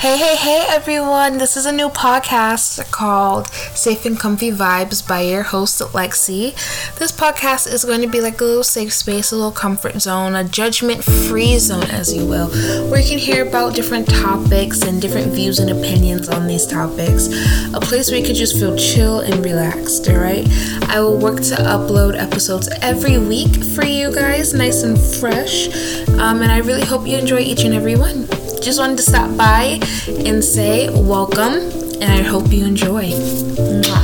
Hey, hey, hey, everyone. This is a new podcast called Safe and Comfy Vibes by your host, Lexi. This podcast is going to be like a little safe space, a little comfort zone, a judgment free zone, as you will, where you can hear about different topics and different views and opinions on these topics. A place where you can just feel chill and relaxed, alright? I will work to upload episodes every week for you guys, nice and fresh. Um, and I really hope you enjoy each and every one just wanted to stop by and say welcome, and I hope you enjoy. Mwah.